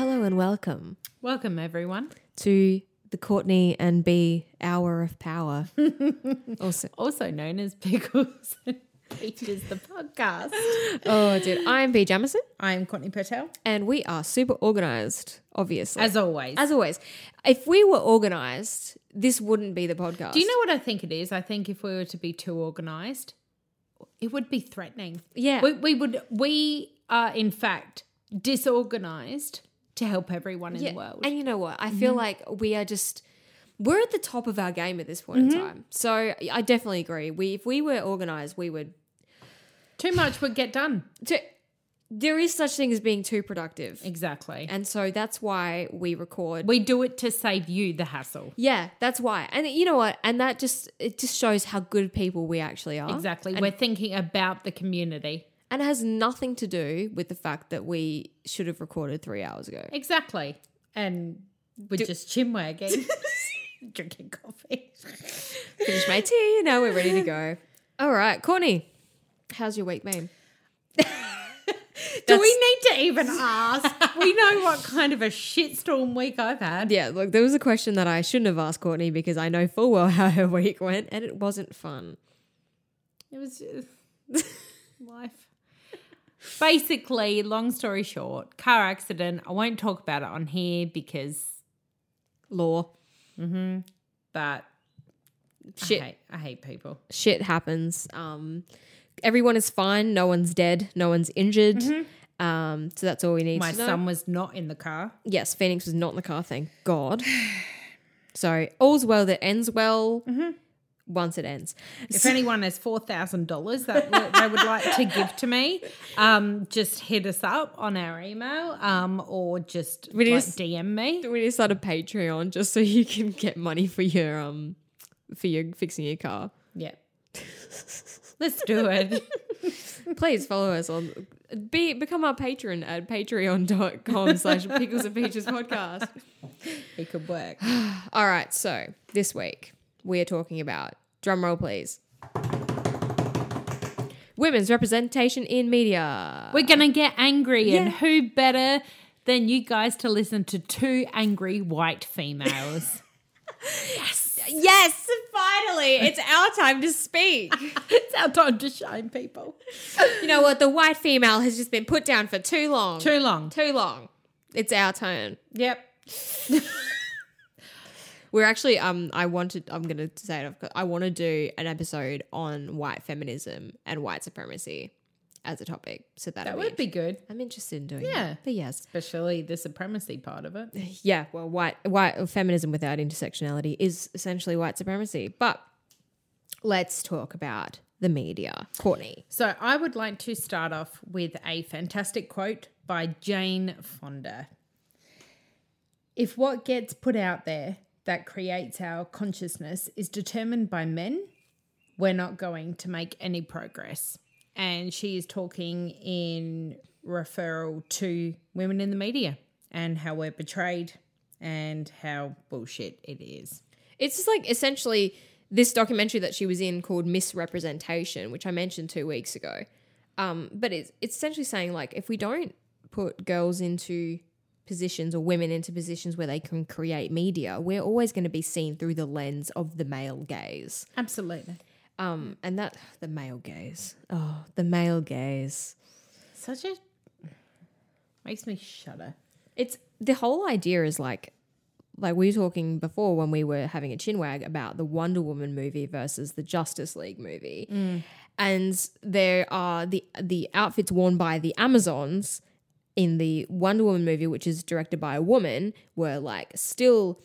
Hello and welcome Welcome, everyone. to the Courtney and Bee Hour of Power. also, Also known as Pickles and Peaches, the podcast. oh, dude, I'm Bee Jamison, I'm Courtney Patel. and we are super organized. Obviously, As always. as always, if we were organized, this wouldn't be the podcast. Do you know what I think it is? I think if we were to be too organized, it would be threatening. Yeah. We, we would, we are in fact disorganized to help everyone in Yeah, the world. And you know what? I feel mm-hmm. like we are just we're at the top of our game at this point in mm-hmm. time. So I definitely agree. We if we were organized, we would. Too much would get done. To, there is such thing as being too productive, Exactly. and so that's why we record. we do it to save you the hassle. yeah, that's why. And you know what? And that just it just shows how good people we actually are. Exactly. We're thinking about the community. And it has nothing to do with the fact that we should have recorded three hours ago. Exactly. And we're just chinwagging, drinking coffee. Finish my tea. Now we're ready to go. All right, Courtney, how's your week been? Do we need to even ask? we know what kind of a shitstorm week I've had. Yeah, look, there was a question that I shouldn't have asked Courtney because I know full well how her week went and it wasn't fun. It was just life. Basically, long story short, car accident. I won't talk about it on here because, Law. but Shit. I hate, I hate people. Shit happens. Um, everyone is fine. No one's dead. No one's injured. Um, so that's all we need My son was not in the car. yes, Phoenix was not in the car, thank God. so all's well that ends well once it ends. If anyone has four thousand dollars that they would like to give to me, um, just hit us up on our email, um, or just We like, just- DM me. We need to start a Patreon just so you can get money for your um for your fixing your car. Yeah, let's do it. please follow us on be become our patron at patreon.com slash pickles and peaches podcast It could work. all right so this week we are talking about drum roll please women's representation in media We're gonna get angry, and who better than you guys to listen to two angry white females? Yes. Yes finally it's our time to speak it's our time to shine, people. you know what the white female has just been put down for too long Too long. too long it's our turn Yep. We're actually um I wanted I'm gonna say it I want to do an episode on white feminism and white supremacy as a topic. So that would be good, I'm interested in doing it. Yeah. that. But yes. especially the supremacy part of it. Yeah, well white white feminism without intersectionality is essentially white supremacy. But let's talk about the media. Courtney. So I would like to start off with a fantastic quote by Jane Fonda. If what gets put out there that creates our consciousness is determined by men, we're not going to make any progress. And she is talking in referral to women in the media and how we're betrayed and how bullshit it is. It's just like essentially this documentary that she was in called Miss Representation, which I mentioned two weeks ago. Um, but it's it's essentially saying like if we don't put girls into positions or women into positions where they can create media, we're always going to be seen through the lens of the male gaze. Absolutely. Um, and that the male gaze. Oh, the male gaze. Such a makes me shudder. It's the whole idea is like like we were talking before when we were having a chinwag about the Wonder Woman movie versus the Justice League movie. And there are the the outfits worn by the Amazons in the Wonder Woman movie, which is directed by a woman, were like still,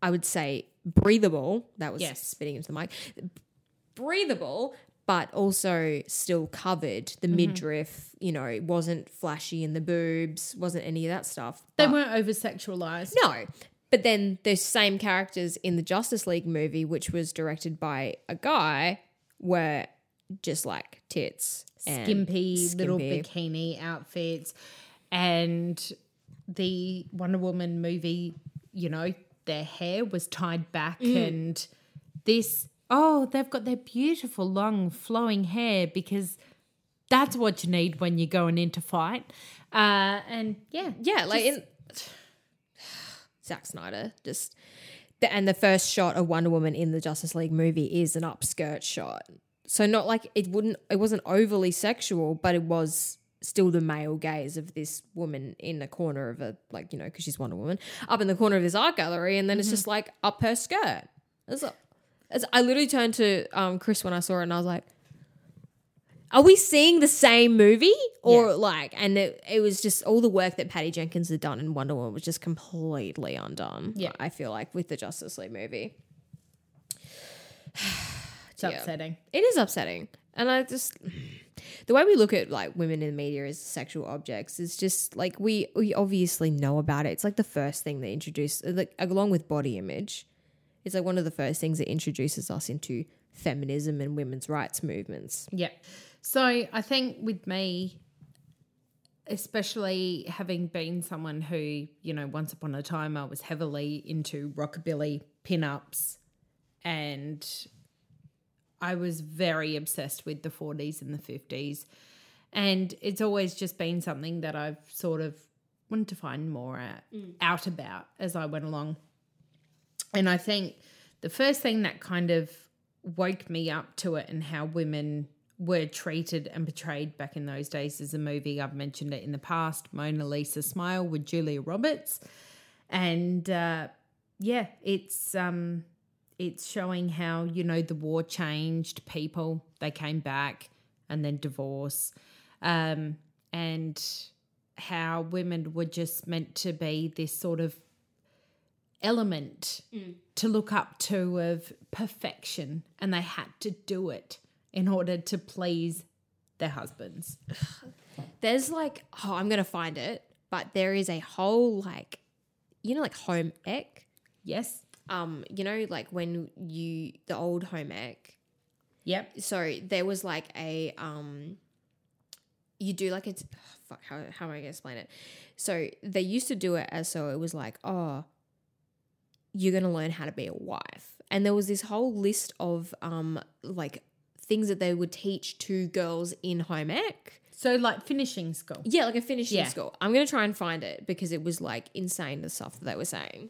I would say, breathable. That was Yes. spitting into the mic. Breathable, but also still covered. The mm-hmm. midriff, you know, it wasn't flashy in the boobs, wasn't any of that stuff. They But- weren't over sexualized. no. But then those same characters in the Justice League movie, which was directed by a guy, were just like tits. and skimpy, little skimpy. bikini outfits and the Wonder Woman movie, you know, their hair was tied back and this oh, they've got their beautiful long flowing hair because that's what you need when you're going into fight. Uh and yeah. Yeah, like in Zack Snyder just the, and the first shot of Wonder Woman in the Justice League movie is an upskirt shot. So not like it wouldn't it wasn't overly sexual, but it was still the male gaze of this woman in the corner of a like you know because she's Wonder Woman up in the corner of this art gallery, and then it's just like up her skirt. It's, it's, I literally turned to um, Chris when I saw it, and I was like, "Are we seeing the same movie?" Or Yeah. like, and it, it was just all the work that Patty Jenkins had done in Wonder Woman was just completely undone. Yeah. I feel like with the Justice League movie. It's Yeah. upsetting. It is upsetting. And I just the way we look at like women in the media as sexual objects is just like we we obviously know about it. It's like the first thing they introduce like along with body image. It's like one of the first things that introduces us into feminism and women's rights movements. Yeah. So I think with me, especially having been someone who, you know, once upon a time I was heavily into rockabilly pin-ups and I was very obsessed with the 40s and the 50s. And it's always just been something that I've sort of wanted to find more at, out about as I went along. And I think the first thing that kind of woke me up to it and how women were treated and portrayed back in those days is a movie I've mentioned it in the past, Mona Lisa Smile with Julia Roberts. And uh, yeah, it's um it's showing how, you know, the war changed people. They came back and then divorce. Um, and how women were just meant to be this sort of element to look up to of perfection and they had to do it in order to please their husbands. There's like oh I'm gonna find it, but there is a whole like you know like home ec. Yes? Um, you know, like when you the old home ec? Yep. so there was like a um you do like it's fuck how, how am i gonna explain it? So they used to do it as so it was like oh you're gonna learn how to be a wife. And there was this whole list of um like things that they would teach to girls in home ec. So like finishing school. yeah like a finishing Yeah. school. I'm gonna try and find it because it was like insane the stuff that they were saying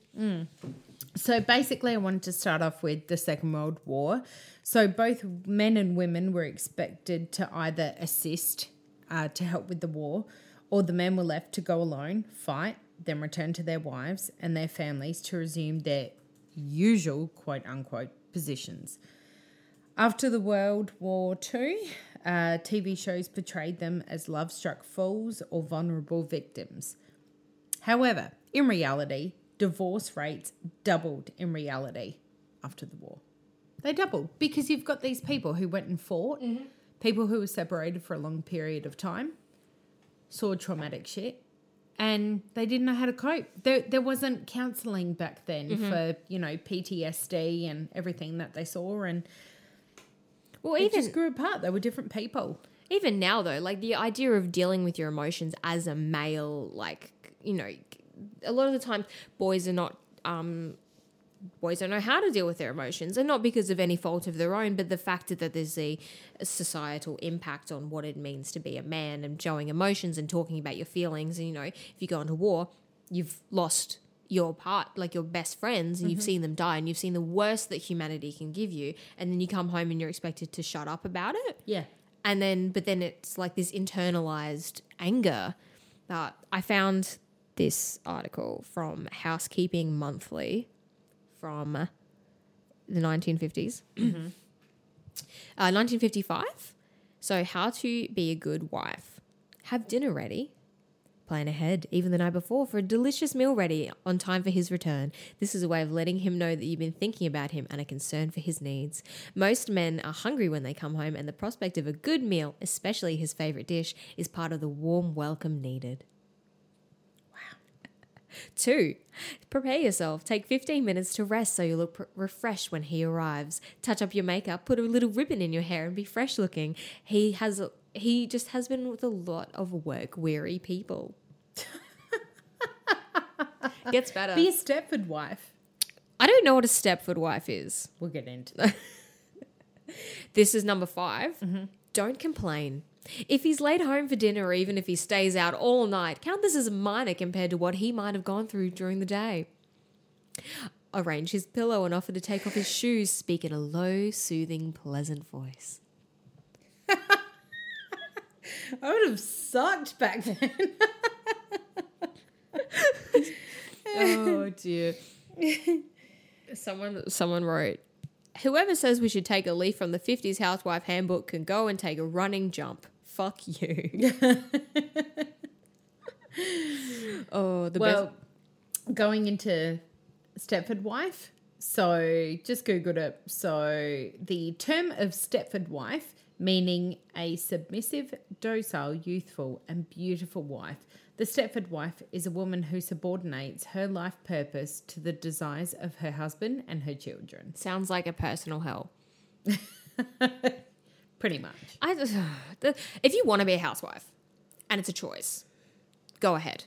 So basically, I wanted to start off with the Second World War. So both men and women were expected to either assist uh, to help with the war, or the men were left to go alone, fight, then return to their wives and their families to resume their usual quote unquote positions. After the World War II, uh, TV shows portrayed them as love struck fools or vulnerable victims. However, in reality, divorce rates doubled in reality after the war. They doubled because you've got these people who went and fought, mm-hmm. people who were separated for a long period of time, saw traumatic shit, and they didn't know how to cope. There, there wasn't counseling back then mm-hmm. for, you know, PTSD and everything that they saw, and well it even just grew apart. They were different people. even now though like the idea of dealing with your emotions as a male like you know a lot of the time boys are not um boys don't know how to deal with their emotions and not because of any fault of their own but the fact that there's a, a societal impact on what it means to be a man and showing emotions and talking about your feelings. And you know if you go into war you've lost your part like your best friends and you've seen them die and you've seen the worst that humanity can give you and then you come home and you're expected to shut up about it. Yeah. and then but then it's like this internalized anger that i found this article from housekeeping monthly from the 1950s uh, 1955 so how to be a good wife have dinner ready Plan ahead, even the night before, for a delicious meal ready on time for his return. This is a way of letting him know that you've been thinking about him and are concerned for his needs. Most men are hungry when they come home, and the prospect of a good meal, especially his favorite dish, is part of the warm welcome needed. Two, prepare yourself. Take 15 minutes to rest so you look pr- refreshed when he arrives. Touch up your makeup, put a little ribbon in your hair, and be fresh looking. He has he just has been with a lot of work weary people. Gets better. Be a Stepford wife. I don't know what a Stepford wife is. We'll get into that. This is number 5 mm-hmm. Don't complain. If he's late home for dinner or even if he stays out all night, count this as a minor compared to what he might have gone through during the day. Arrange his pillow and offer to take off his shoes, speak in a low, soothing, pleasant voice. I would have sucked back then. oh dear. Someone someone wrote, Whoever says we should take a leaf from the 50s housewife handbook can go and take a running jump. Fuck you. oh, the well, best. going into Stepford wife. So just Googled it. So the term of Stepford wife, meaning a submissive, docile, youthful, and beautiful wife. The Stepford wife is a woman who subordinates her life purpose to the desires of her husband and her children. Sounds like a personal hell. Pretty much. I, the, if you want to be a housewife and it's a choice, go ahead.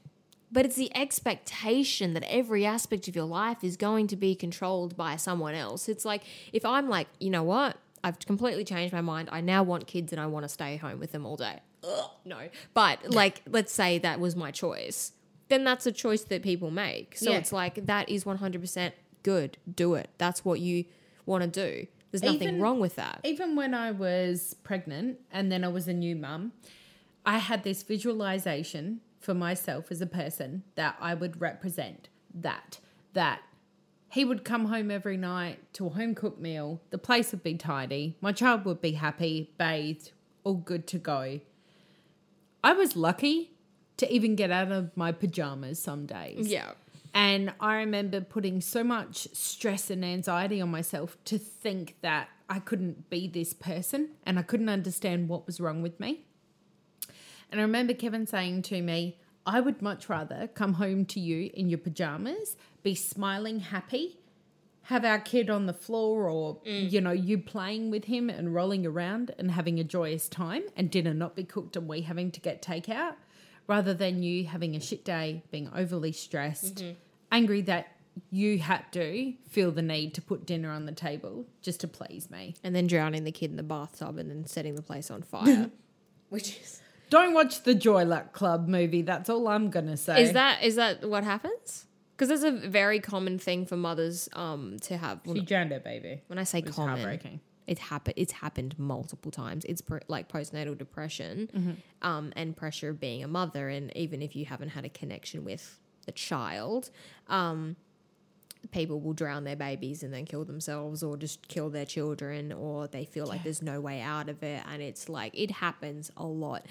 But it's the expectation that every aspect of your life is going to be controlled by someone else. It's like if I'm like, you know what? I've completely changed my mind. I now want kids and I want to stay home with them all day. Ugh, no. But like, let's say that was my choice. Then that's a choice that people make. So Yeah. it's like, that is 100% good. Do it. That's what you want to do. There's nothing Even- wrong with that. Even when I was pregnant and then I was a new mum, I had this visualization for myself as a person that I would represent that that he would come home every night to a home cooked meal, the place would be tidy, my child would be happy, bathed, all good to go. I was lucky to even get out of my pajamas some days. Yeah. And I remember putting so much stress and anxiety on myself to think that I couldn't be this person and I couldn't understand what was wrong with me. And I remember Kevin saying to me, I would much rather come home to you in your pajamas, be smiling, happy, have our kid on the floor or, mm. you know, you playing with him and rolling around and having a joyous time and dinner not be cooked and we having to get takeout rather than you having a shit day, being overly stressed, angry that you had to feel the need to put dinner on the table just to please me. and then drowning the kid in the bathtub and then setting the place on fire. Which is Don't watch the Joy Luck Club movie. That's all I'm gonna say. is that is that what happens? Because that's a very common thing for mothers um to have. she drowned her baby? When I say common, heartbreaking. it happened. It's happened multiple times. It's pr- like postnatal depression, Mm-hmm. um, and pressure of being a mother, and even if you haven't had a connection with the child, um, people will drown their babies and then kill themselves, or just kill their children, or they feel like there's no way out of it, and it's like it happens a lot.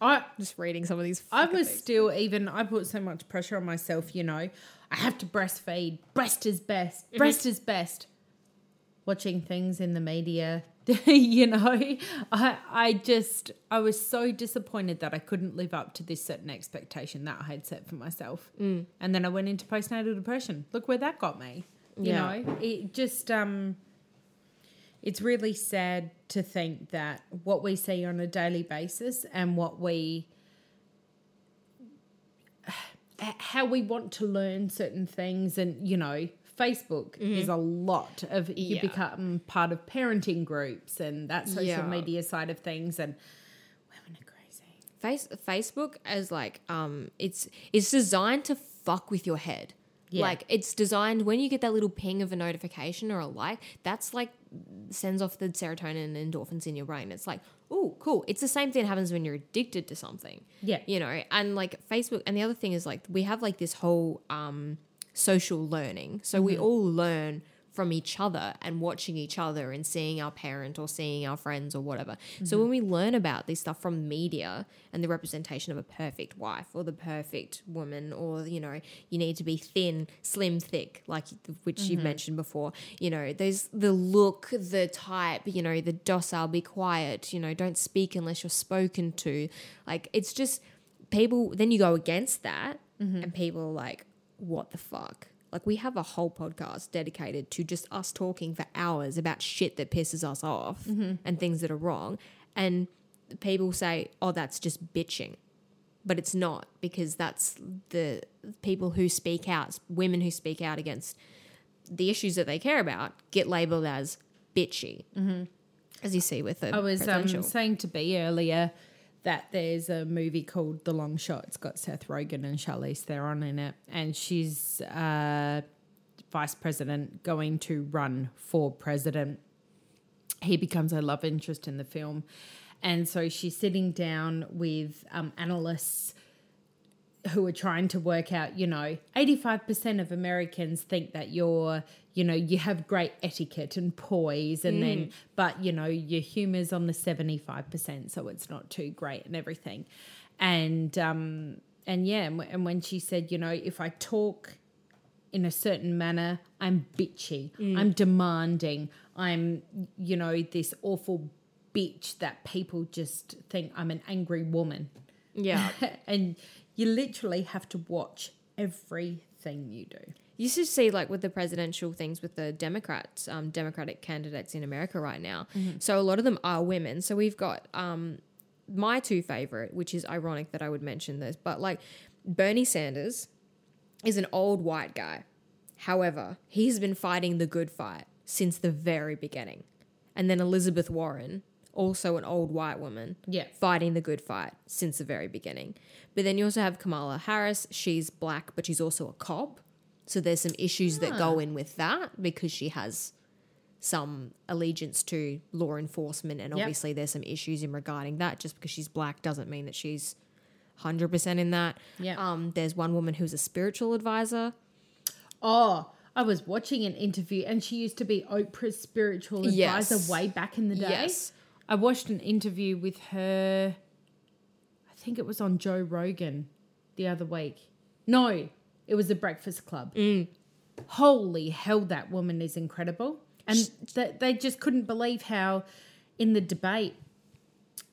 I Just reading some of these. I was things. still even I put so much pressure on myself, you know. I have to breastfeed. Breast is best. Breast is best. Watching things in the media, you know. I I just I was so disappointed that I couldn't live up to this certain expectation that I had set for myself. And then I went into postnatal depression. Look where that got me. You Yeah. know, it just um it's really sad to think that what we see on a daily basis and what we how we want to learn certain things and you know facebook is a lot of you Mm-hmm. Yeah. become part of parenting groups and that social Yeah. media side of things and women are crazy Face Facebook as like um it's it's designed to fuck with your head. Yeah. Like it's designed when you get that little ping of a notification or a like, that's like sends off the serotonin and endorphins in your brain. It's like, oh, cool. It's the same thing that happens when you're addicted to something. Yeah. You know, and like Facebook and the other thing is like we have like this whole um social learning. So we mm-hmm. all learn from each other and watching each other and seeing our parent or seeing our friends or whatever. So mm-hmm. when we learn about this stuff from media and the representation of a perfect wife or the perfect woman or you know, you need to be thin, slim, thick like which you've mm-hmm. mentioned before, you know, there's the look, the type, you know, the docile, be quiet, you know, don't speak unless you're spoken to. Like it's just people then you go against that and people are like what the fuck? Like we have a whole podcast dedicated to just us talking for hours about shit that pisses us off and things that are wrong. And people say oh that's just bitching. But it's not because that's the people who speak out women who speak out against the issues that they care about get labeled as bitchy. As you see with the I was um, saying to Bee earlier that there's a movie called The Long Shot. It's got Seth Rogen and Charlize Theron in it, and she's uh, vice president going to run for president. He becomes her love interest in the film, and so she's sitting down with um, analysts who are trying to work out, you know, 85% of Americans think that you're, you know, you have great etiquette and poise and then but you know, your humor's on the 75%, so it's not too great and everything. And um and yeah, and, and when she said, you know, if I talk in a certain manner, I'm bitchy, I'm demanding, I'm, you know, this awful bitch that people just think I'm an angry woman yeah. and you literally have to watch everything you do. You should see like with the presidential things with the Democrats, um, Democratic candidates in America right now. So a lot of them are women. So we've got um, my two favorite, which is ironic that I would mention this, but like Bernie Sanders is an old white guy. However, he's been fighting the good fight since the very beginning. And then Elizabeth Warren, also an old white woman, Yeah. fighting the good fight since the very beginning. But then you also have Kamala Harris. She's black, but she's also a cop. So there's some issues that go in with that because she has some allegiance to law enforcement. And Yep. obviously, there's some issues in regarding that. Just because she's black doesn't mean that she's 100% in that. Yeah. Um, there's one woman who's a spiritual advisor. Oh, I was watching an interview and she used to be Oprah's spiritual Yes. advisor way back in the day. Yes. I watched an interview with her, I think it was on Joe Rogan the other week. No, it was the Breakfast Club. Holy hell, that woman is incredible. And th- they just couldn't believe how, in the debate,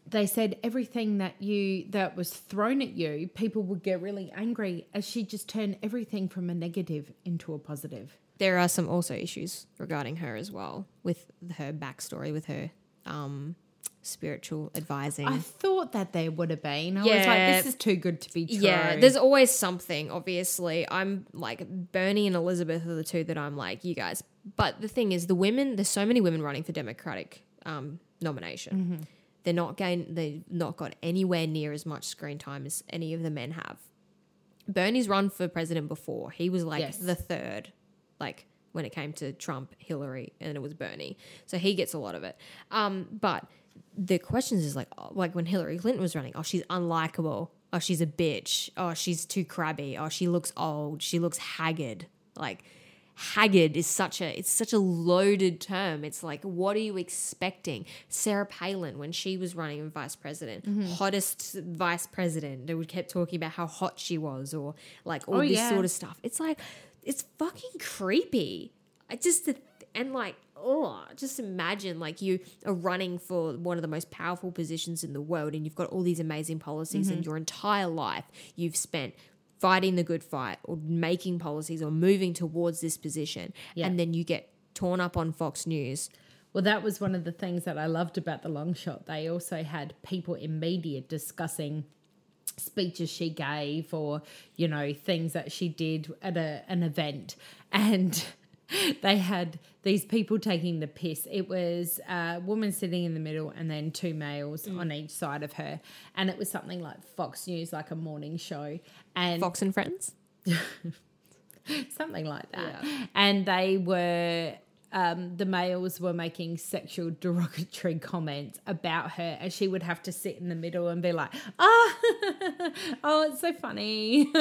they said everything that you that was thrown at you, people would get really angry as she just turned everything from a negative into a positive. There are some also issues regarding her as well with her backstory, with her um, spiritual advising. I thought that there would have been. I was like, this is too good to be true. Yeah, there's always something, obviously. I'm like Bernie and Elizabeth are the two that I'm like, you guys. But the thing is, the women, there's so many women running for Democratic um, nomination. They're not gain they've not got anywhere near as much screen time as any of the men have. Bernie's run for president before. He was like Yes. the third, like when it came to Trump, Hillary, and it was Bernie. So he gets a lot of it. Um, but the questions is like, oh, like when Hillary Clinton was running, oh, she's unlikable. Oh, she's a bitch. Oh, she's too crabby. Oh, she looks old. She looks haggard. Like haggard is such a it's such a loaded term. It's like what are you expecting? Sarah Palin when she was running for vice president, mm-hmm. hottest vice president. They would kept talking about how hot she was or like all Oh, this yeah. sort of stuff. It's like it's fucking creepy. I just and like oh, just imagine like you are running for one of the most powerful positions in the world and you've got all these amazing policies Mm-hmm. and your entire life you've spent fighting the good fight or making policies or moving towards this position Yeah. and then you get torn up on Fox News. Well, that was one of the things that I loved about the long shot. They also had people in media discussing speeches she gave or, you know, things that she did at a, an event. And they had these people taking the piss. It was a woman sitting in the middle and then two males on each side of her. And it was something like Fox News, like a morning show. And Fox and Friends. something like that. And they were um, the males were making sexual derogatory comments about her, and she would have to sit in the middle and be like, "Ah, oh, it's so funny."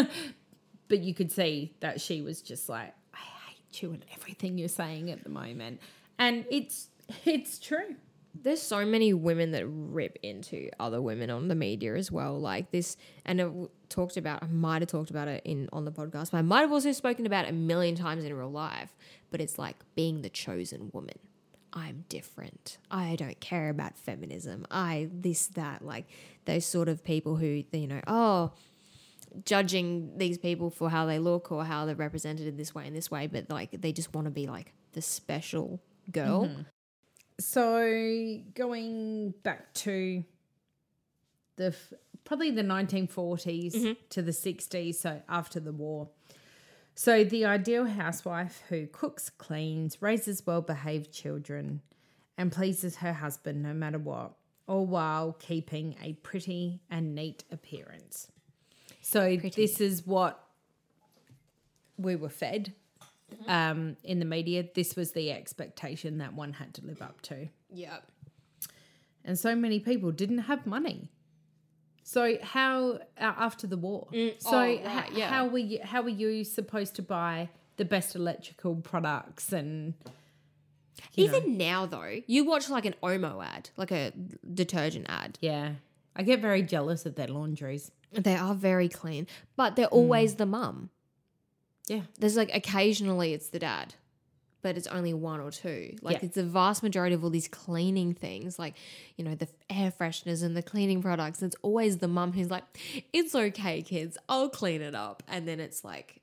but you could see that she was just like, "I and everything you're saying at the moment," and it's it's true. there's so many women that rip into other women on the media as well like this and w- talked about i might have talked about it in on the podcast but i might have also spoken about it a million times in real life but it's like being the chosen woman. I'm different. I don't care about feminism. I this that like those sort of people who you know oh judging these people for how they look or how they're represented in this way and this way but like they just want to be like the special girl mm-hmm. So going back to the f- probably the 1940s mm-hmm. to the 60s, so after the war. So the ideal housewife who cooks, cleans, raises well-behaved children, and pleases her husband no matter what, all while keeping a pretty and neat appearance. So, this is what we were fed um, in the media. This was the expectation that one had to live up to. Yeah. And so many people didn't have money. So how uh, after the war? so oh, right, yeah. how were you, how were you supposed to buy the best electrical products and you know? Even now, though, you watch like an Omo ad, like a detergent ad. yeah? I get very jealous of their laundries. They are very clean, but they're mm. always the mum. Yeah. There's like occasionally it's the dad, but it's only one or two. Like Yeah. it's the vast majority of all these cleaning things, like, you know, the air fresheners and the cleaning products. It's always the mum who's like, it's okay, kids, I'll clean it up. And then it's like,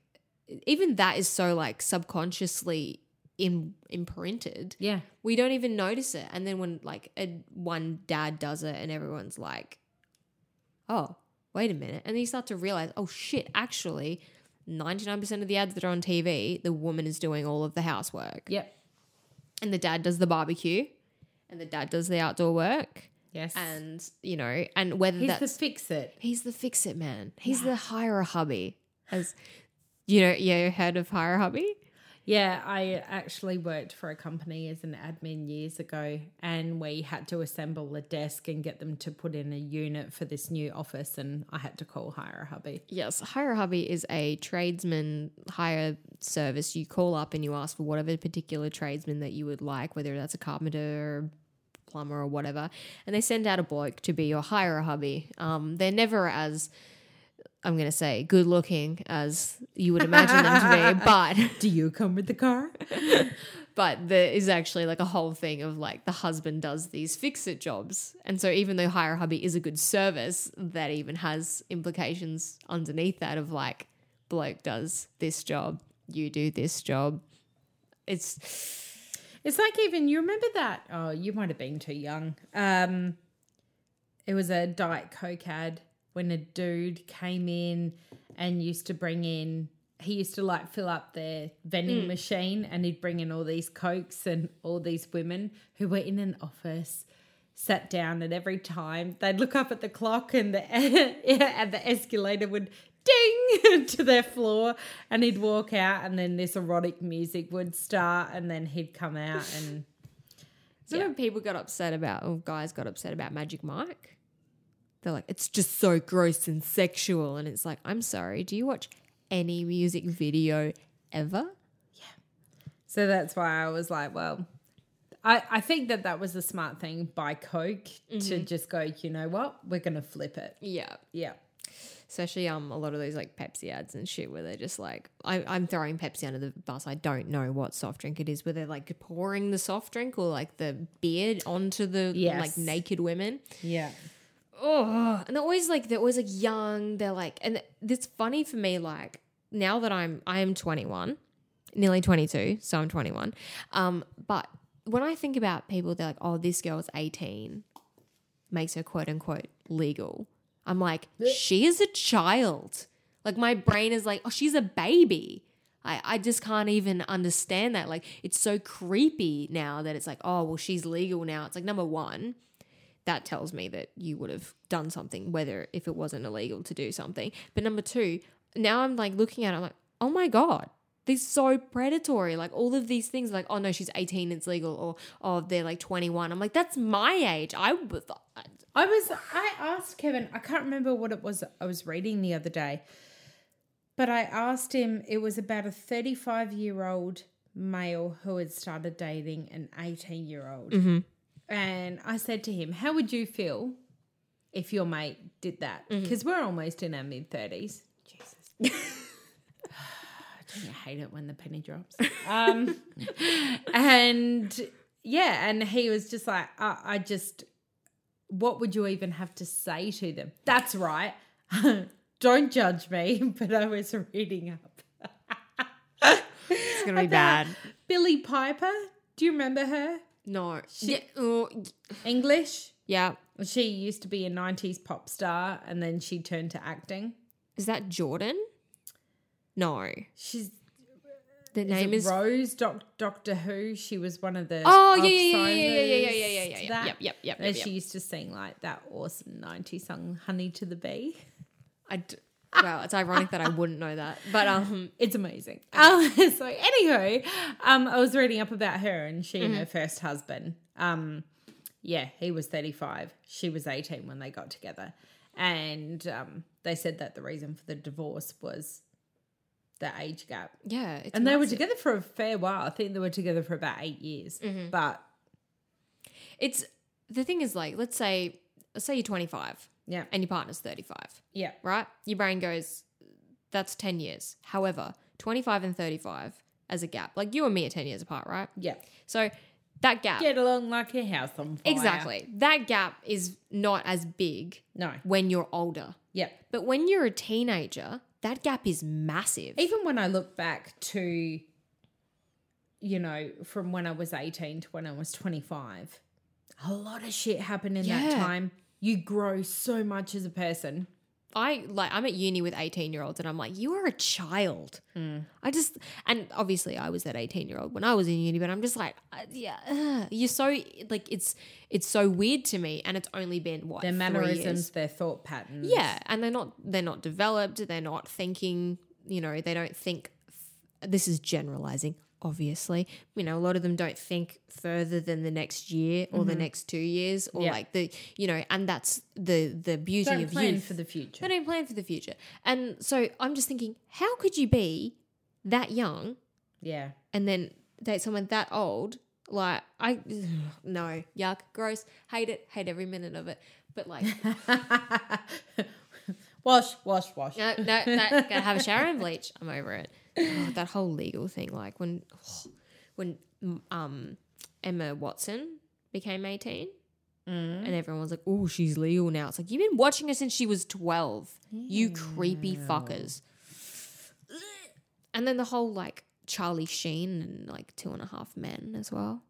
even that is so like subconsciously Im- imprinted. Yeah. We don't even notice it. And then when like a, one dad does it and everyone's like, oh, wait a minute. And then you start to realize, oh shit, actually, 99% of the ads that are on TV, the woman is doing all of the housework. Yep. And the dad does the barbecue and the dad does the outdoor work. Yes. And, you know, and whether he's that's the fix it. he's the fix it man. He's the hire a hubby. As you know, you heard of hire a hubby? Yeah, I actually worked for a company as an admin years ago, and we had to assemble a desk and get them to put in a unit for this new office, and I had to call hire a hubby. Yes, Hire a Hubby is a tradesman hire service. You call up and you ask for whatever particular tradesman that you would like, whether that's a carpenter plumber or whatever, and they send out a bloke to be your hire a hubby. Um, they're never as I'm going to say good looking as you would imagine them to be, but Do you come with the car? but there is actually like a whole thing of like the husband does these fix it jobs. And so even though Hire a Hubby is a good service, that even has implications underneath that of like bloke does this job, you do this job. It's It's like even you remember that? Oh, you might have been too young. Um, it was a diet coke ad when a dude came in and used to bring in. He used to like fill up their vending mm. machine, and he'd bring in all these cokes and all these women who were in an office. Sat down, and every time they'd look up at the clock, and the and the escalator would ding to their floor and he'd walk out and then this erotic music would start and then he'd come out and so when people got upset about or guys got upset about Magic Mike. They're like, it's just so gross and sexual. And it's like, I'm sorry, do you watch any music video ever? Yeah. So that's why I was like well I, I think that that was a smart thing by Coke to just go you know what we're gonna flip it Yeah. yeah especially um a lot of those like Pepsi ads and shit where they're just like I, I'm throwing Pepsi under the bus. I don't know what soft drink it is, where they're like pouring the soft drink or like the beer onto the Yes. like naked women. yeah Oh, and they're always like they're always like young. They're like, and it's funny for me. Like now that I'm I am 21, nearly 22, so I'm 21. Um, but when I think about people, they're like, oh, this girl's 18, makes her quote unquote legal. I'm like, she is a child. Like my brain is like, oh, she's a baby. I, I just can't even understand that. Like it's so creepy now that it's like, oh, well, she's legal now. It's like number one, that tells me that you would have done something, whether if it wasn't illegal to do something. But number two, now I'm like looking at it, I'm like, oh my God, they're so predatory. Like all of these things, like, oh no, she's 18, it's legal, or oh, they're like 21. I'm like, that's my age. I would, I was I asked Kevin, I can't remember what it was I was reading the other day, but I asked him it was about a 35 year old male who had started dating an 18 year old. Mm-hmm. And I said to him, How would you feel if your mate did that? Because we're almost in our mid 30s. Jesus. Don't you hate it when the penny drops? Um, and yeah, and he was just like, I, I just, what would you even have to say to them? That's right. Don't judge me, but I was reading up. it's gonna be bad. Billy Piper, do you remember her? No. yeah, oh, English. yeah. She used to be a 90s pop star and then she turned to acting. Is that Jordan? No. She's The name is. Rose Doc, Doctor Who. She was one of the Oh yeah yeah yeah yeah yeah yeah yeah yeah yeah yeah yeah. Yep yep yep. And yep, she yep. used to sing like that awesome 90s song, Honey to the Bee. I d- well, it's ironic that I wouldn't know that, but um, It's amazing. Um, so, anywho, um, I was reading up about her and she and her Mm-hmm. first husband. Um, yeah, he was 35. She was 18 when they got together. And um, they said that the reason for the divorce was the age gap. yeah, it's and they were together for a fair while. I think they were together for about eight years. Mm-hmm. But It's the thing is like, let's say, let's say you're 25 yeah, and your partner's 35, yeah, right? Your brain goes, that's 10 years. However, 25 and 35 as a gap, like you and me are 10 years apart, right? yeah. So that gap, Get along like a house on fire. exactly, that gap is not as big No. when you're older. Yeah. But when you're a teenager, that gap is massive. Even when I look back to, you know, from when I was 18 to when I was 25, a lot of shit happened in that Yeah. time. You grow so much as a person. I like I'm at uni with 18 year olds and I'm like, you are a child. I just and obviously I was that 18 year old when I was in uni, but I'm just like, uh, yeah, ugh. you're so like it's it's so weird to me, and it's only been what Their mannerisms, their thought patterns. yeah, and they're not they're not developed. They're not thinking. You know, they don't think. This is generalizing, obviously. You know, a lot of them don't think further than the next year or the next two years or Mm-hmm. Yeah. like the you know, and that's the the beauty Don't of plan youth for the future. they don't plan for the future. And so I'm just thinking, how could you be that young Yeah. and then date someone that old? Like, I, no, yuck, gross, hate it, hate every minute of it. But like, wash, wash, wash. no, no, no, gotta have a shower and bleach. I'm over it. Oh, that whole legal thing, like when, when um Emma Watson became 18 and everyone was like, oh, she's legal now. It's like, you've been watching her since she was 12. You creepy fuckers. And then the whole like Charlie Sheen and like Two and a Half Men as well.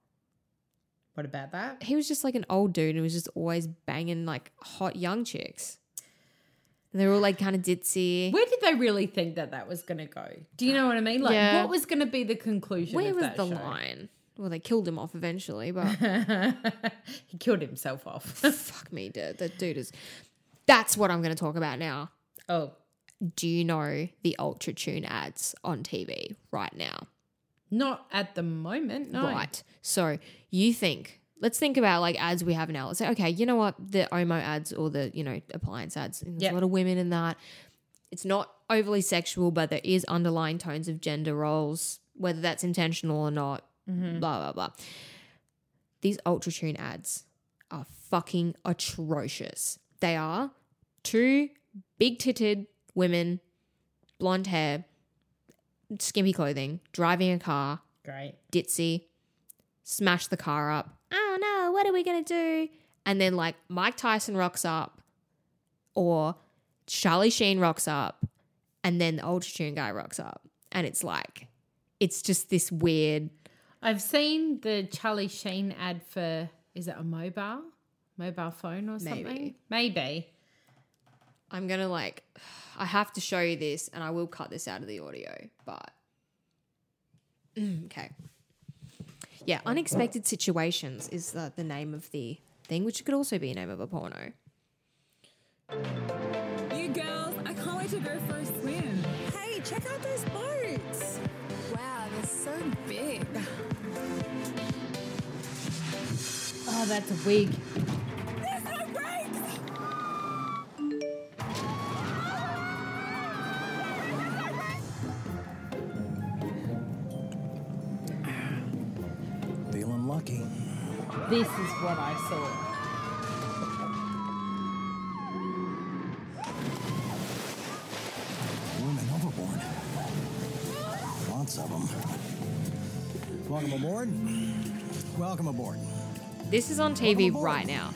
What about that? He was just like an old dude and was just always banging like hot young chicks. And they were all like kind of ditzy. Where did they really think that that was going to go? Do you know what I mean? Like, Yeah. what was going to be the conclusion? Where of was that the show? line? Well, they killed him off eventually, but he killed himself off. fuck me, dude. That dude is. That's what I'm going to talk about now. oh, Do you know the Ultra Tune ads on TV right now? not at the moment. No. Right. So you think, let's think about like ads we have now. Let's say, okay, you know what? The Omo ads or the, you know, appliance ads, there's Yep. a lot of women in that. It's not overly sexual, but there is underlying tones of gender roles, whether that's intentional or not, mm-hmm. blah, blah, blah. These Ultra Tune ads are fucking atrocious. They are two big titted women, blonde hair, skimpy clothing, driving a car, Great. ditzy, smash the car up. Oh no, what are we gonna do? And then like Mike Tyson rocks up, or Charlie Sheen rocks up, and then the Ultra Tune guy rocks up, and it's like, it's just this weird. I've seen the Charlie Sheen ad for, is it a mobile? Mobile phone or something? Maybe. Maybe. I'm gonna like, I have to show you this, and I will cut this out of the audio, but okay. Yeah, unexpected situations is the, the name of the thing, which could also be a name of a porno. You girls, I can't wait to go for a swim. Hey, check out those boats. Wow, they're so big. Oh, that's a wig. Feeling. This is what I saw. Women overboard. Lots of them. Welcome aboard. Welcome aboard. This is on TV right now.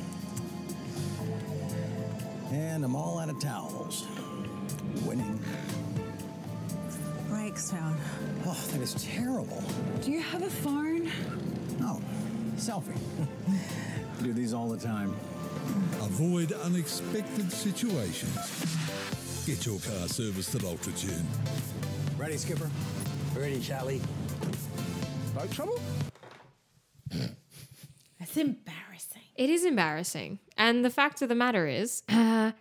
And I'm all out of towels. Winning. Brakes found. Oh, that is terrible. Do you selfie. Do these all the time. Avoid unexpected situations. Get your car serviced at UltraTune. Ready, Skipper? Ready, Charlie? Boat trouble? That's embarrassing. It is embarrassing. And the fact of the matter is, uh,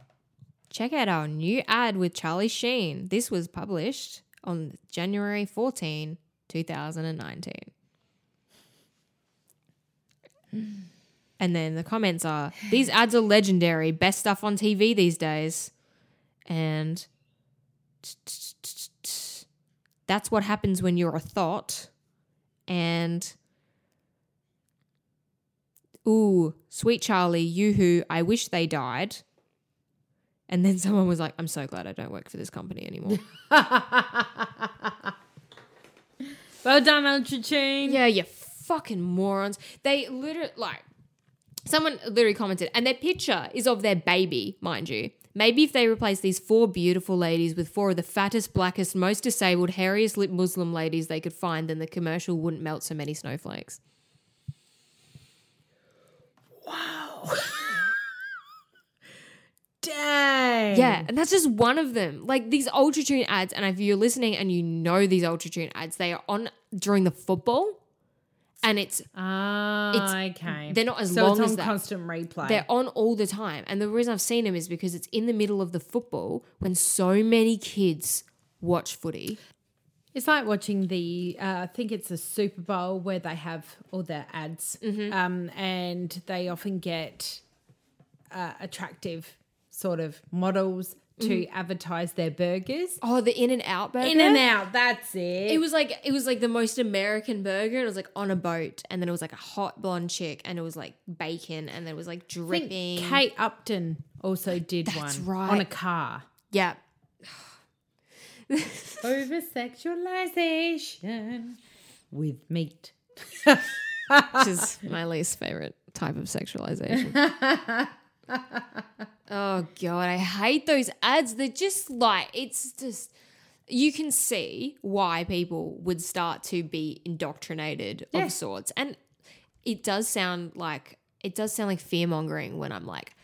check out our new ad with Charlie Sheen. This was published on January 14, 2019. And then the comments are these ads are legendary, best stuff on TV these days. And that's what happens when you're a thought. And ooh, sweet Charlie, yoo-hoo, I wish they died. And then someone was like, I'm so glad I don't work for this company anymore. Well done, Ultra Tune. yeah, you fucking morons. They literally, like, someone literally commented, and their picture is of their baby, mind you. Maybe if they replace these four beautiful ladies with four of the fattest, blackest, most disabled, hairiest lit Muslim ladies they could find, then the commercial wouldn't melt so many snowflakes. Wow. Dang. Yeah, and that's just one of them. Like these Ultra Tune ads, and if you're listening and you know these Ultra Tune ads, they are on during the football, and it's Ah, It's- okay. they're not as so long it's on as that. constant replay. they're on all the time. And the reason I've seen them is because it's in the middle of the football when so many kids watch footy. It's like watching the, uh, I think it's the Super Bowl where they have all the ads, Mm-hmm. um, and they often get uh, attractive sort of models to Mm-hmm. advertise their burgers. Oh, the In-N-Out burger. In-N-Out, that's it. It was like it was like the most American burger. and It was like on a boat, and then it was like a hot blonde chick, and it was like bacon, and then it was like dripping. Kate Upton also did That's one right. on a car. yeah, Over sexualization with meat. which is my least favorite type of sexualization. oh god, I hate those ads. They're just like it's just you can see why people would start to be indoctrinated Yeah. of sorts. And it does sound like it does sound like fear mongering when I'm like,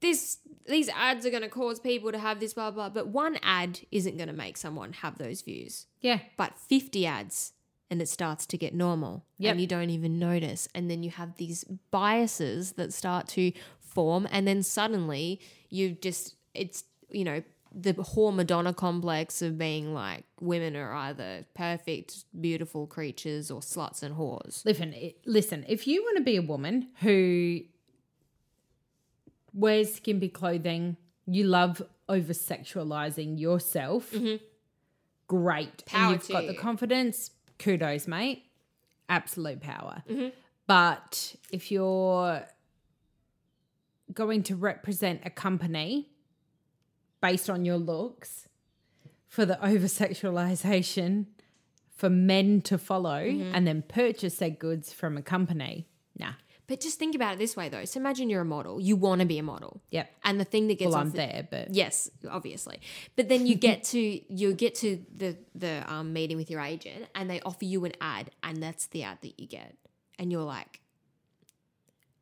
this these ads are gonna cause people to have this blah blah. But one ad isn't gonna make someone have those views Yeah. but 50 ads and it starts to get normal Yep. and you don't even notice and then you have these biases that start to form and then suddenly you just it's you know the whore madonna complex of being like women are either perfect beautiful creatures or sluts and whores Listen, listen. If you want to be a woman who wears skimpy clothing, you love over sexualizing yourself. Great, Power and you've got the confidence. Kudos, mate. Absolute power. Mm-hmm. But if you're going to represent a company based on your looks for the over sexualization for men to follow Mm-hmm. and then purchase their goods from a company. Nah. but just think about it this way though so imagine you're a model you want to be a model Yep. and the thing that gets Well, I'm the- there, but Yes, obviously. But then you get to you get to the the um, meeting with your agent, and they offer you an ad, and that's the ad that you get, and you're like,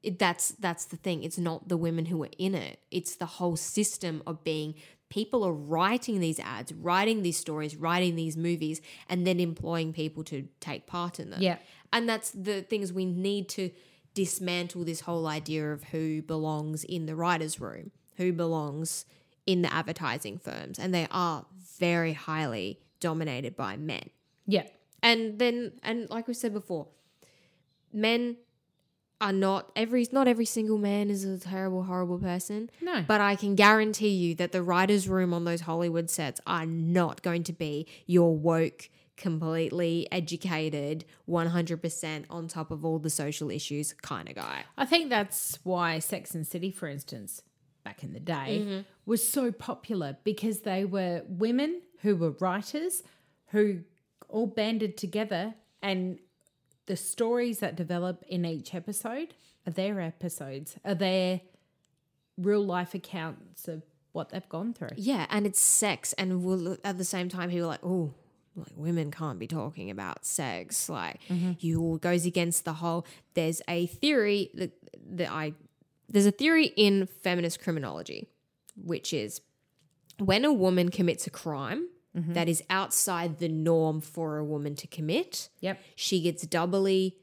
it, that's that's the thing. It's not the women who are in it. It's the whole system of being. People are writing these ads, writing these stories, writing these movies, and then employing people to take part in them. Yeah. And that's the things we need to dismantle this whole idea of who belongs in the writer's room, who belongs in the advertising firms. And they are very highly dominated by men. yeah. And then, and like we said before, men are not every not every single man is a terrible horrible person No. but i can guarantee you that the writers room on those hollywood sets are not going to be your woke completely educated 100% on top of all the social issues kind of guy I think that's why Sex and City, for instance, back in the day, Mm-hmm. was so popular because they were women who were writers who all banded together and the stories that develop in each episode are their episodes, are their real life accounts of what they've gone through. Yeah, and it's sex, and we'll, at the same time, people are like, oh, like women can't be talking about sex. Like, mm-hmm. you goes against the whole. There's a theory that that I there's a theory in feminist criminology, which is when a woman commits a crime, Mm-hmm. that is outside the norm for a woman to commit, Yep. she gets doubly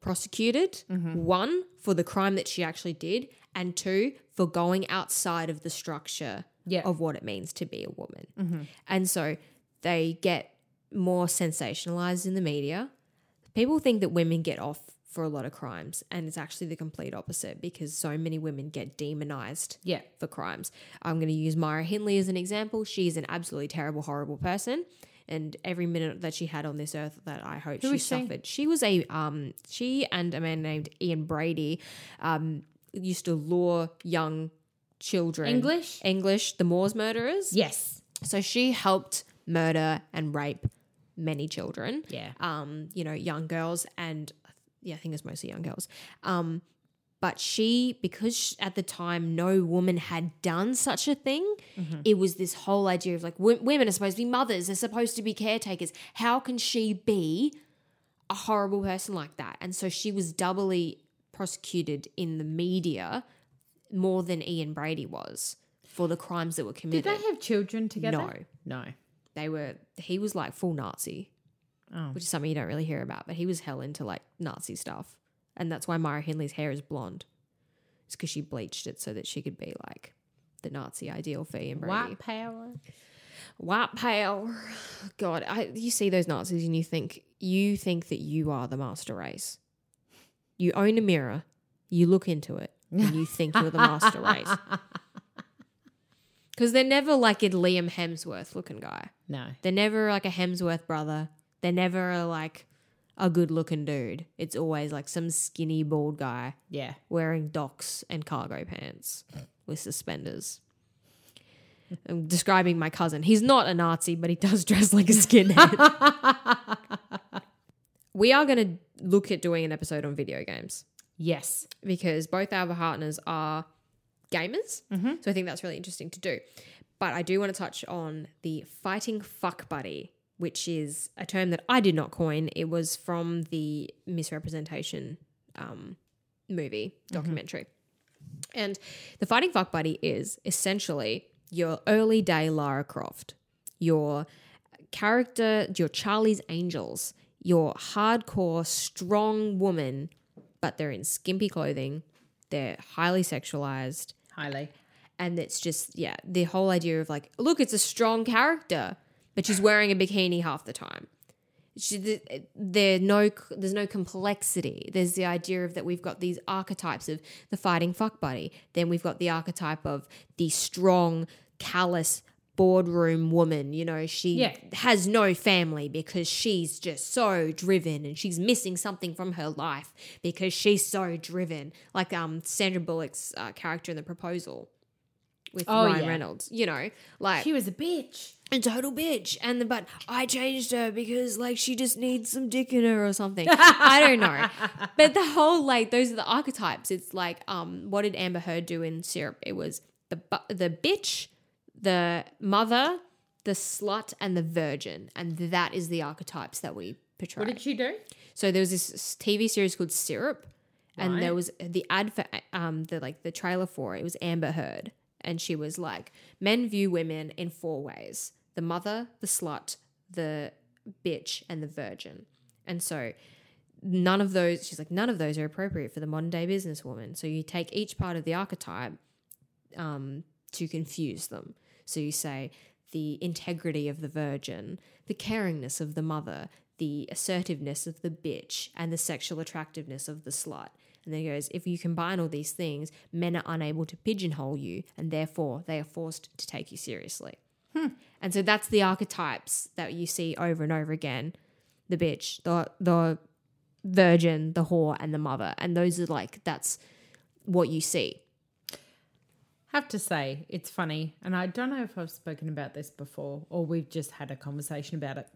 prosecuted mm-hmm. one for the crime that she actually did and two for going outside of the structure Yeah. of what it means to be a woman. Mm-hmm. And so they get more sensationalized in the media. People think that women get off for a lot of crimes and it's actually the complete opposite because so many women get demonized Yeah. for crimes. I'm going to use Myra Hindley as an example. She's an absolutely terrible, horrible person. And every minute that she had on this earth that I hope Who she was she? suffered. She was a um she and a man named Ian Brady um used to lure young children English? English, the Moors murderers. Yes. So she helped murder and rape many children Yeah. um, you know, young girls, and yeah, I think it's mostly young girls. Um, but she, because sh at the time no woman had done such a thing, it was this whole idea of like w- women are supposed to be mothers, they're supposed to be caretakers. How can she be a horrible person like that? And so she was doubly prosecuted in the media more than Ian Brady was for the crimes that were committed. Did they have children together? No. No. they were he was like full Nazi, Oh. which is something you don't really hear about. But he was hell into like Nazi stuff, and that's why Myra Hindley's hair is blonde. It's because she bleached it so that she could be like the Nazi ideal for Ian Brady. White power. White power. God, I, you see those Nazis and you think you think that you are the master race. You own a mirror, you look into it, and you think you're the master race. Because they're never like a Liam Hemsworth looking guy. No. They're never like a Hemsworth brother. They're never like a good looking dude. It's always like some skinny bald guy Yeah. wearing Docs and cargo pants with suspenders. I'm describing my cousin. He's not a Nazi, but he does dress like a skinhead. we are going to look at doing an episode on video games Yes. because both our partners are gamers. Mm-hmm. So I think that's really interesting to do. But I do want to touch on the fighting fuck buddy, which is a term that I did not coin. It was from the Miss Representation um, movie documentary. And the fighting fuck buddy is essentially your early day Lara Croft, your character, your Charlie's Angels, your hardcore, strong woman, but they're in skimpy clothing, they're highly sexualized, Highly. and it's just, yeah, the whole idea of like, look, it's a strong character, but she's wearing a bikini half the time. She, there no there's no complexity. There's the idea of that we've got these archetypes of the fighting fuck buddy. Then we've got the archetype of the strong, callous boardroom woman. You know, she Yeah. has no family because she's just so driven and she's missing something from her life because she's so driven. Like um Sandra Bullock's uh, character in The Proposal with Oh, Ryan yeah. Reynolds. You know, like She was a bitch. A total bitch. And the but i changed her because like she just needs some dick in her or something. I don't know. But the whole like those are the archetypes. It's like um what did amber heard do in syrup? It was the bu- the bitch the mother the slut and the virgin. And that is the archetypes that we portray. What did she do? so there was this TV series called Syrup, and there was the ad for um the like the trailer for it. It was Amber Heard, and she was like, "Men view women in four ways: the mother, the slut, the bitch, and the virgin." And so none of those. She's like, none of those are appropriate for the modern day businesswoman. So you take each part of the archetype um, to confuse them. So you say the integrity of the virgin, the caringness of the mother, the assertiveness of the bitch, and the sexual attractiveness of the slut. And then he goes, if you combine all these things, men are unable to pigeonhole you, and therefore they are forced to take you seriously. Hmm. And so that's the archetypes that you see over and over again: the bitch, the the virgin, the whore, and the mother. And those are like that's what you see. Have to say, it's funny. And I don't know if I've spoken about this before or we've just had a conversation about it.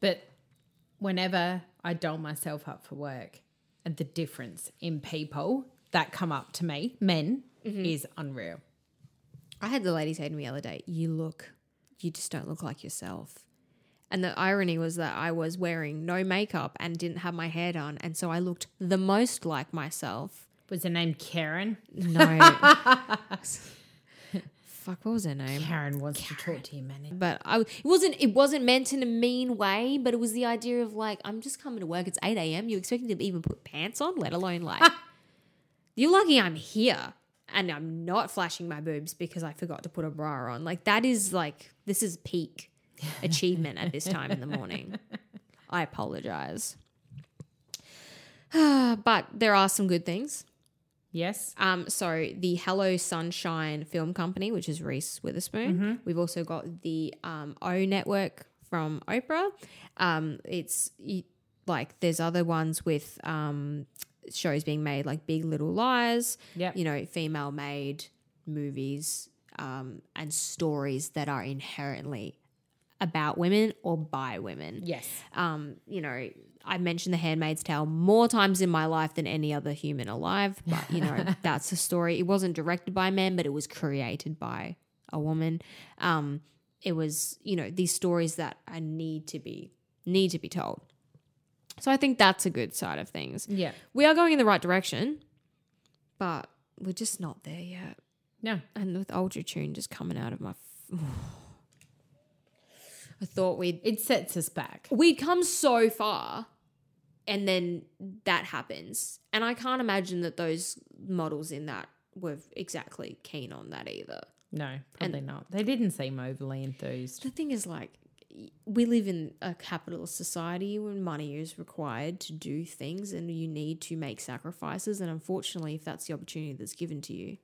But whenever I doll myself up for work, the difference in people that come up to me, men, mm-hmm. is unreal. I had the lady say to me the other day, You look, you just don't look like yourself. And the irony was that I was wearing no makeup and didn't have my hair done. And so I looked the most like myself. Was her name Karen? No. fuck, what was her name? Karen wants to talk to you, man. But I, it wasn't. It wasn't meant in a mean way. But it was the idea of like, I'm just coming to work. It's eight a.m. You expect me to even put pants on, let alone like. you're lucky I'm here and I'm not flashing my boobs because I forgot to put a bra on. Like that is like this is peak achievement at this time in the morning. I apologize. but there are some good things. Yes. Um, so the Hello Sunshine Film Company, which is Reese Witherspoon. We've also got the um, O Network from Oprah. Um, it's like there's other ones with um, shows being made like Big Little Lies. Yep. You know, female made movies um, and stories that are inherently about women or by women Yes. um, you know, I mentioned The Handmaid's Tale more times in my life than any other human alive, but you know, that's a story. It wasn't directed by a man, but it was created by a woman. Um, it was, you know, these stories that I need to be need to be told. So I think that's a good side of things. Yeah. We are going in the right direction, but we're just not there yet. No. And with Ultra Tune just coming out of my, f- I thought we'd It sets us back. we'd come so far and then that happens and i can't imagine that those models in that were exactly keen on that either No, probably not. They didn't seem overly enthused. the thing is like we live in a capitalist society when money is required to do things and you need to make sacrifices and unfortunately if that's the opportunity that's given to you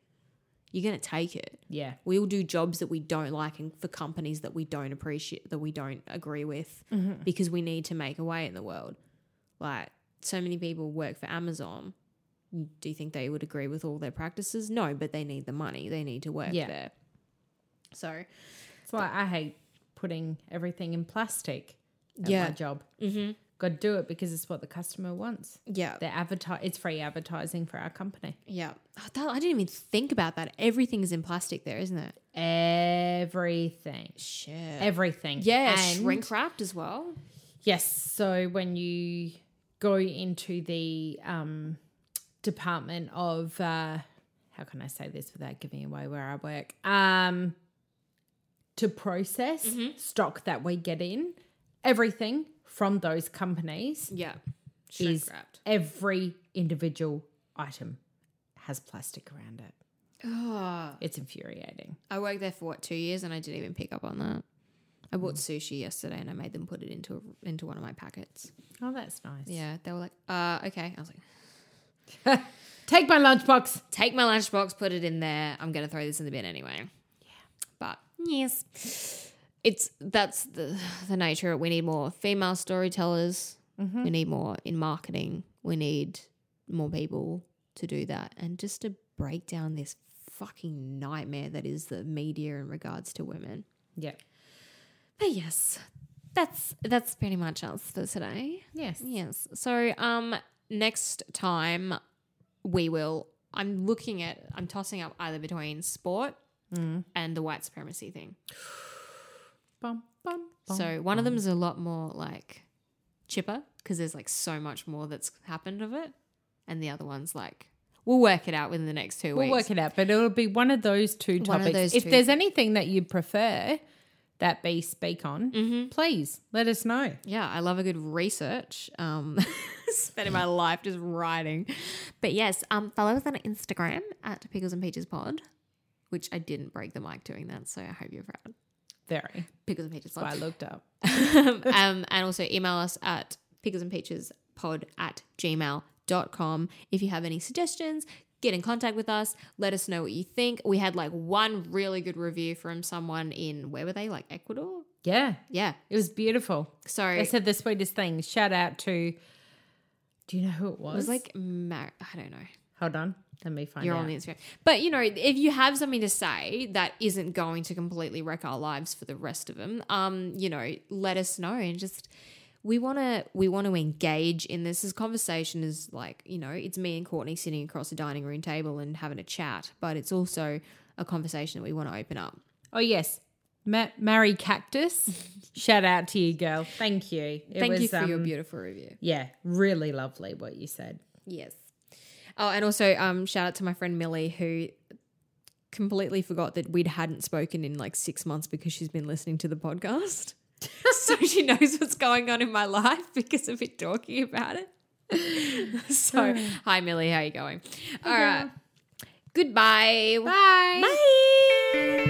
you're going to take it Yeah. we'll do jobs that we don't like and for companies that we don't appreciate that we don't agree with mm-hmm. because we need to make a way in the world like so many people work for amazon do you think they would agree with all their practices no but they need the money they need to work Yeah. there so It's like I hate putting everything in plastic at Yeah. my job. Mm-hmm. Got to do it because it's what the customer wants. yeah They're advertise. It's free advertising for our company. yeah Oh, that- i didn't even think about that everything is in plastic there isn't it Everything. shit Everything. yeah And- shrink wrapped as well Yes. So when you go into the um, department of, uh, how can I say this without giving away where I work? Um, to process stock that we get in, everything from those companies yeah is wrapped every individual item has plastic around it. oh It's infuriating. I worked there for what two years, and I didn't even pick up on that. I bought sushi yesterday, and I made them put it into a, into one of my packets. Oh, that's nice. Yeah, they were like, "Uh, okay." I was like, Take my lunchbox. "Take my lunchbox, put it in there. I'm gonna throw this in the bin anyway." Yeah, but yes, it's that's the the nature. of it. We need more female storytellers. We need more in marketing. We need more people to do that, and just to break down this fucking nightmare that is the media in regards to women. Yeah. But yes, that's that's pretty much us for today. Yes. Yes. So um next time we will I'm looking at I'm tossing up either between sport and the white supremacy thing. Bum, bum, bum. So one of them is a lot more like chipper because there's like so much more that's happened of it. And the other one's like we'll work it out within the next 2 We'll weeks. work it out, but it'll be one of those two One topics. those if two. there's anything that you prefer that B speak on, Mm-hmm. please let us know. Yeah, I love a good research. Um, spending my life just writing. But yes, um, follow us on Instagram at Pickles and Peaches Pod, which I didn't break the mic doing that, so I hope you're proud. Very. Pickles and Peaches So I Pod. looked up. um, and also email us at pickles and peaches pod at gmail.com. If you have any suggestions, get in contact with us. Let us know what you think. We had like one really good review from someone in, where were they? Like Ecuador? Yeah. Yeah. It was beautiful. So They said the sweetest thing. Shout out to, do you know who it was? it was like, Mar- I don't know. hold on. Let me find You're out. on the Instagram. But you know, if you have something to say that isn't going to completely wreck our lives for the rest of them, um, you know, let us know and just we want to we want to engage in this. This conversation is like, you know, it's me and Courtney sitting across a dining room table and having a chat, but it's also a conversation that we want to open up. oh, yes. Ma- Mary Cactus. Shout out to you, girl. Thank you. It Thank you was, for your um, beautiful review. Yeah, really lovely what you said. Yes. Oh, and also um, shout out to my friend Millie who completely forgot that we'd hadn't spoken in like six months because she's been listening to the podcast. so she knows what's going on in my life because of it talking about it. so, hi Millie, how you going? All right. Goodbye. Bye. Bye.